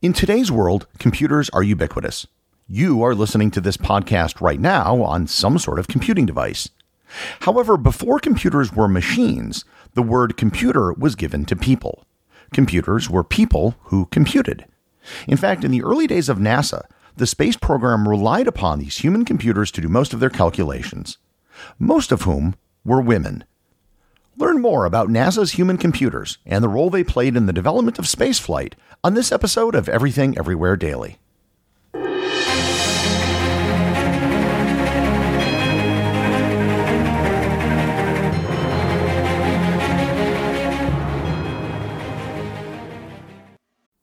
In today's world, computers are ubiquitous. You are listening to this podcast right now on some sort of computing device. However, before computers were machines, the word computer was given to people. Computers were people who computed. In fact, in the early days of NASA, the space program relied upon these human computers to do most of their calculations, most of whom were women. Learn more about NASA's human computers and the role they played in the development of spaceflight on this episode of Everything Everywhere Daily.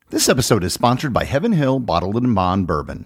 This episode is sponsored by Heaven Hill Bottled in Bond Bourbon.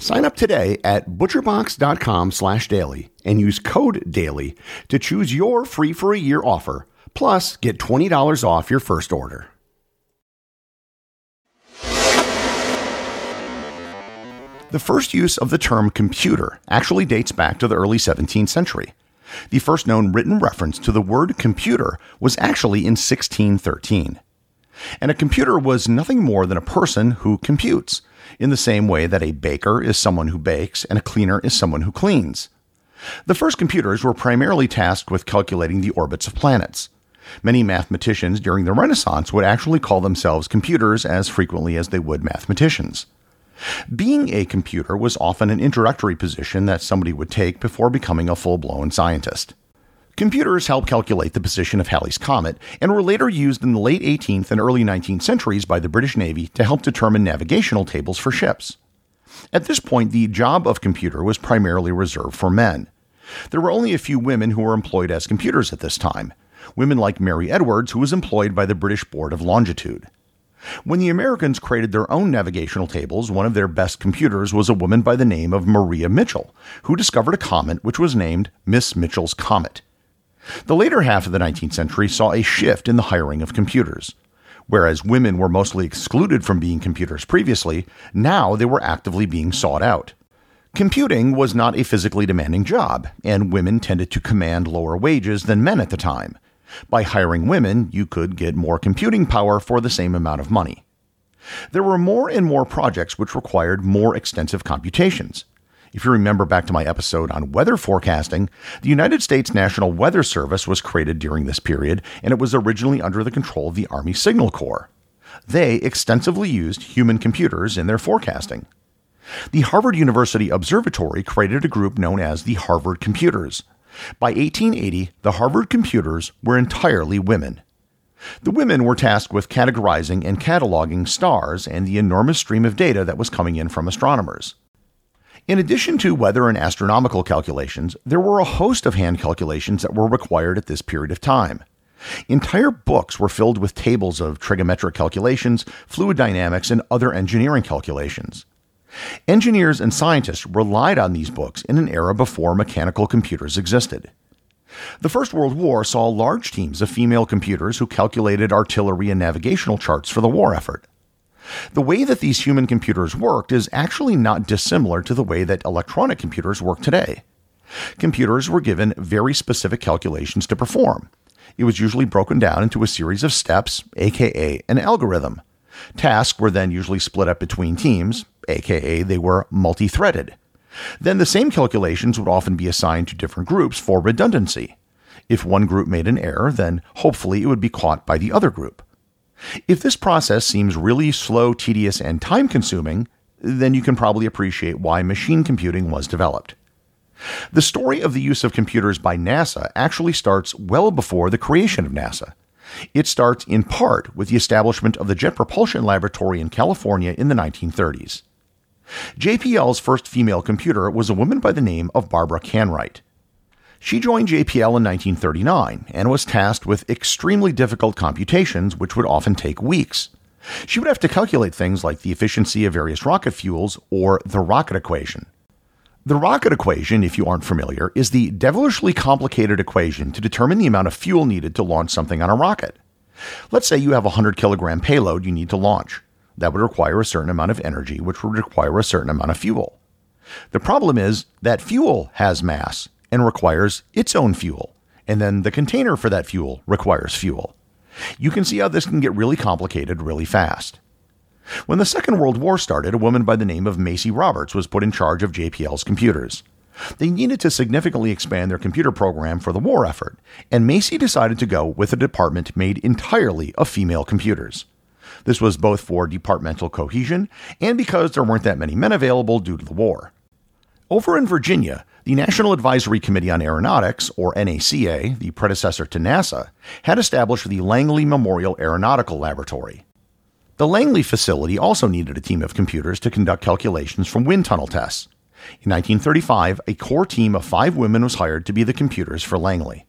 Sign up today at butcherbox.com slash daily and use code DAILY to choose your free for a year offer, plus get $20 off your first order. The first use of the term computer actually dates back to the early 17th century. The first known written reference to the word computer was actually in 1613. And a computer was nothing more than a person who computes, in the same way that a baker is someone who bakes and a cleaner is someone who cleans. The first computers were primarily tasked with calculating the orbits of planets. Many mathematicians during the Renaissance would actually call themselves computers as frequently as they would mathematicians. Being a computer was often an introductory position that somebody would take before becoming a full blown scientist. Computers helped calculate the position of Halley's Comet and were later used in the late 18th and early 19th centuries by the British Navy to help determine navigational tables for ships. At this point, the job of computer was primarily reserved for men. There were only a few women who were employed as computers at this time. Women like Mary Edwards, who was employed by the British Board of Longitude. When the Americans created their own navigational tables, one of their best computers was a woman by the name of Maria Mitchell, who discovered a comet which was named Miss Mitchell's Comet. The later half of the 19th century saw a shift in the hiring of computers. Whereas women were mostly excluded from being computers previously, now they were actively being sought out. Computing was not a physically demanding job, and women tended to command lower wages than men at the time. By hiring women, you could get more computing power for the same amount of money. There were more and more projects which required more extensive computations. If you remember back to my episode on weather forecasting, the United States National Weather Service was created during this period, and it was originally under the control of the Army Signal Corps. They extensively used human computers in their forecasting. The Harvard University Observatory created a group known as the Harvard Computers. By 1880, the Harvard computers were entirely women. The women were tasked with categorizing and cataloging stars and the enormous stream of data that was coming in from astronomers. In addition to weather and astronomical calculations, there were a host of hand calculations that were required at this period of time. Entire books were filled with tables of trigonometric calculations, fluid dynamics, and other engineering calculations. Engineers and scientists relied on these books in an era before mechanical computers existed. The First World War saw large teams of female computers who calculated artillery and navigational charts for the war effort. The way that these human computers worked is actually not dissimilar to the way that electronic computers work today. Computers were given very specific calculations to perform. It was usually broken down into a series of steps, aka an algorithm. Tasks were then usually split up between teams, aka they were multi threaded. Then the same calculations would often be assigned to different groups for redundancy. If one group made an error, then hopefully it would be caught by the other group. If this process seems really slow, tedious, and time consuming, then you can probably appreciate why machine computing was developed. The story of the use of computers by NASA actually starts well before the creation of NASA. It starts in part with the establishment of the Jet Propulsion Laboratory in California in the 1930s. JPL's first female computer was a woman by the name of Barbara Canright. She joined JPL in 1939 and was tasked with extremely difficult computations, which would often take weeks. She would have to calculate things like the efficiency of various rocket fuels or the rocket equation. The rocket equation, if you aren't familiar, is the devilishly complicated equation to determine the amount of fuel needed to launch something on a rocket. Let's say you have a 100 kilogram payload you need to launch. That would require a certain amount of energy, which would require a certain amount of fuel. The problem is that fuel has mass and requires its own fuel, and then the container for that fuel requires fuel. You can see how this can get really complicated really fast. When the Second World War started, a woman by the name of Macie Roberts was put in charge of JPL's computers. They needed to significantly expand their computer program for the war effort, and Macy decided to go with a department made entirely of female computers. This was both for departmental cohesion and because there weren't that many men available due to the war. Over in Virginia, the National Advisory Committee on Aeronautics, or NACA, the predecessor to NASA, had established the Langley Memorial Aeronautical Laboratory. The Langley facility also needed a team of computers to conduct calculations from wind tunnel tests. In 1935, a core team of five women was hired to be the computers for Langley.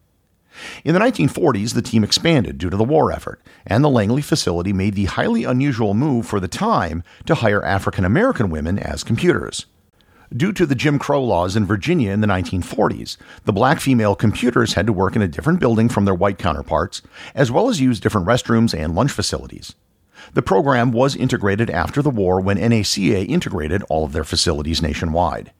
In the 1940s, the team expanded due to the war effort, and the Langley facility made the highly unusual move for the time to hire African American women as computers. Due to the Jim Crow laws in Virginia in the 1940s, the black female computers had to work in a different building from their white counterparts, as well as use different restrooms and lunch facilities. The program was integrated after the war when NACA integrated all of their facilities nationwide.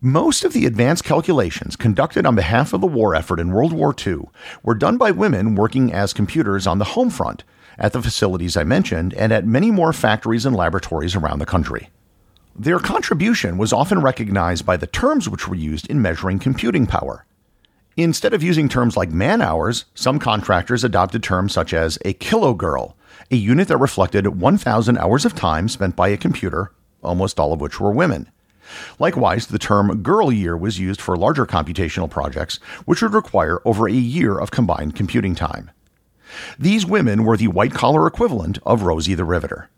Most of the advanced calculations conducted on behalf of the war effort in World War II were done by women working as computers on the home front, at the facilities I mentioned, and at many more factories and laboratories around the country. Their contribution was often recognized by the terms which were used in measuring computing power. Instead of using terms like man hours, some contractors adopted terms such as a kilogirl a unit that reflected 1,000 hours of time spent by a computer, almost all of which were women. Likewise, the term girl year was used for larger computational projects, which would require over a year of combined computing time. These women were the white collar equivalent of Rosie the Riveter.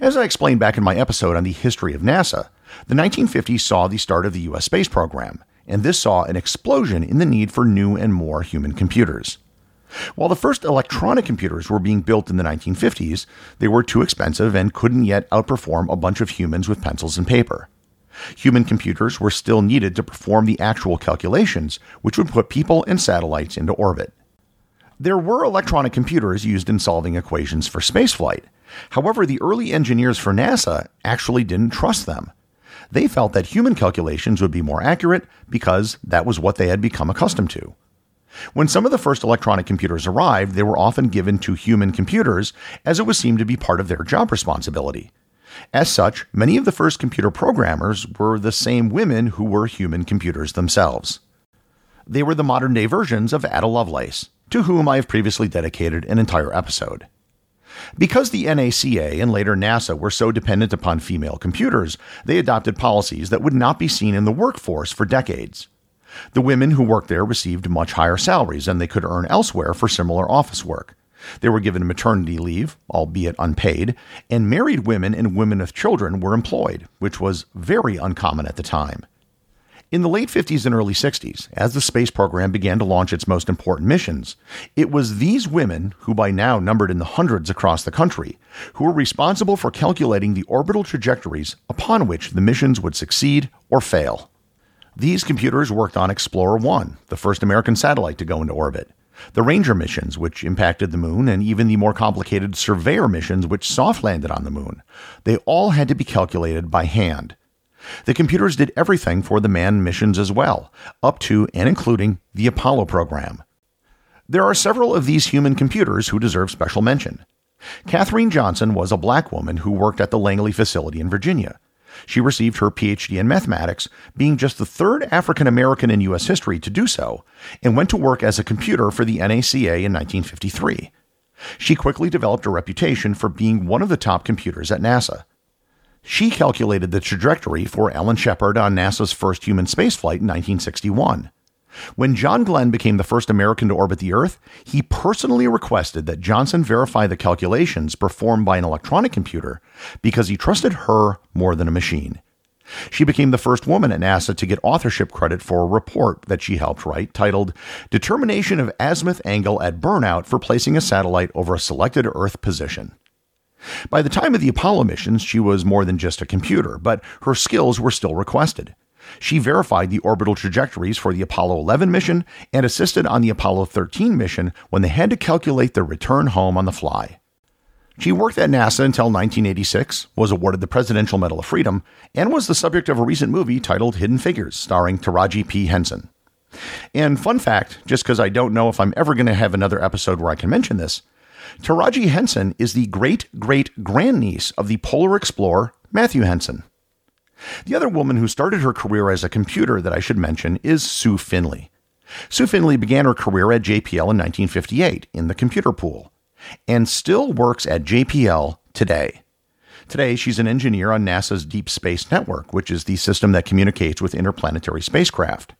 As I explained back in my episode on the history of NASA, the 1950s saw the start of the U.S. space program, and this saw an explosion in the need for new and more human computers. While the first electronic computers were being built in the 1950s, they were too expensive and couldn't yet outperform a bunch of humans with pencils and paper. Human computers were still needed to perform the actual calculations, which would put people and satellites into orbit. There were electronic computers used in solving equations for spaceflight. However, the early engineers for NASA actually didn't trust them. They felt that human calculations would be more accurate because that was what they had become accustomed to. When some of the first electronic computers arrived, they were often given to human computers as it was seen to be part of their job responsibility. As such, many of the first computer programmers were the same women who were human computers themselves. They were the modern day versions of Ada Lovelace, to whom I have previously dedicated an entire episode. Because the NACA and later NASA were so dependent upon female computers, they adopted policies that would not be seen in the workforce for decades. The women who worked there received much higher salaries than they could earn elsewhere for similar office work. They were given maternity leave, albeit unpaid, and married women and women with children were employed, which was very uncommon at the time. In the late 50s and early 60s, as the space program began to launch its most important missions, it was these women, who by now numbered in the hundreds across the country, who were responsible for calculating the orbital trajectories upon which the missions would succeed or fail. These computers worked on Explorer 1, the first American satellite to go into orbit, the Ranger missions, which impacted the moon, and even the more complicated Surveyor missions, which soft landed on the moon. They all had to be calculated by hand. The computers did everything for the manned missions as well, up to and including the Apollo program. There are several of these human computers who deserve special mention. Katherine Johnson was a black woman who worked at the Langley facility in Virginia. She received her PhD in mathematics, being just the third African American in U.S. history to do so, and went to work as a computer for the NACA in 1953. She quickly developed a reputation for being one of the top computers at NASA. She calculated the trajectory for Alan Shepard on NASA's first human spaceflight in 1961. When John Glenn became the first American to orbit the Earth, he personally requested that Johnson verify the calculations performed by an electronic computer because he trusted her more than a machine. She became the first woman at NASA to get authorship credit for a report that she helped write titled Determination of Azimuth Angle at Burnout for Placing a Satellite Over a Selected Earth Position. By the time of the Apollo missions, she was more than just a computer, but her skills were still requested. She verified the orbital trajectories for the Apollo 11 mission and assisted on the Apollo 13 mission when they had to calculate their return home on the fly. She worked at NASA until 1986, was awarded the Presidential Medal of Freedom, and was the subject of a recent movie titled Hidden Figures, starring Taraji P. Henson. And fun fact, just because I don't know if I'm ever going to have another episode where I can mention this, Taraji Henson is the great great grandniece of the polar explorer Matthew Henson. The other woman who started her career as a computer that I should mention is Sue Finley. Sue Finley began her career at JPL in 1958 in the computer pool and still works at JPL today. Today, she's an engineer on NASA's Deep Space Network, which is the system that communicates with interplanetary spacecraft.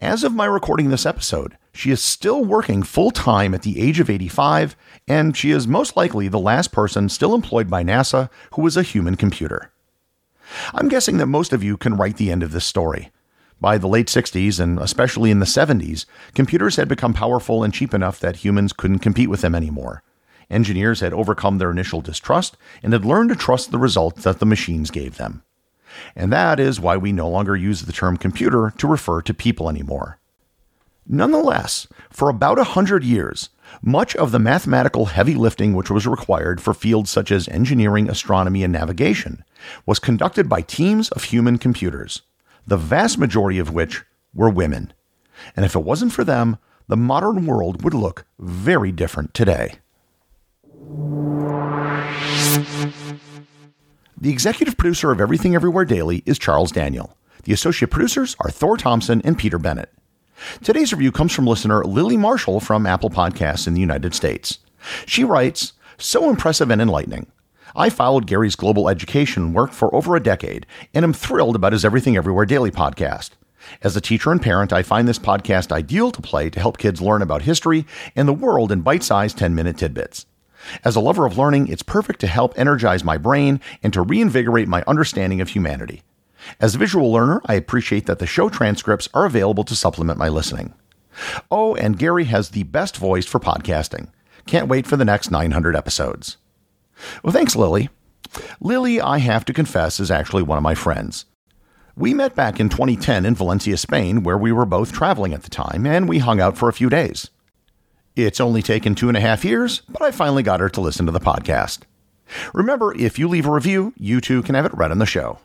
As of my recording this episode, she is still working full time at the age of 85, and she is most likely the last person still employed by NASA who was a human computer. I'm guessing that most of you can write the end of this story. By the late 60s, and especially in the 70s, computers had become powerful and cheap enough that humans couldn't compete with them anymore. Engineers had overcome their initial distrust and had learned to trust the results that the machines gave them. And that is why we no longer use the term computer to refer to people anymore. Nonetheless, for about a hundred years, much of the mathematical heavy lifting which was required for fields such as engineering, astronomy, and navigation was conducted by teams of human computers, the vast majority of which were women. And if it wasn't for them, the modern world would look very different today. The executive producer of Everything Everywhere Daily is Charles Daniel. The associate producers are Thor Thompson and Peter Bennett. Today's review comes from listener Lily Marshall from Apple Podcasts in the United States. She writes, So impressive and enlightening. I followed Gary's global education work for over a decade and am thrilled about his Everything Everywhere Daily podcast. As a teacher and parent, I find this podcast ideal to play to help kids learn about history and the world in bite sized 10 minute tidbits. As a lover of learning, it's perfect to help energize my brain and to reinvigorate my understanding of humanity. As a visual learner, I appreciate that the show transcripts are available to supplement my listening. Oh, and Gary has the best voice for podcasting. Can't wait for the next 900 episodes. Well, thanks, Lily. Lily, I have to confess, is actually one of my friends. We met back in 2010 in Valencia, Spain, where we were both traveling at the time, and we hung out for a few days. It's only taken two and a half years, but I finally got her to listen to the podcast. Remember, if you leave a review, you too can have it read on the show.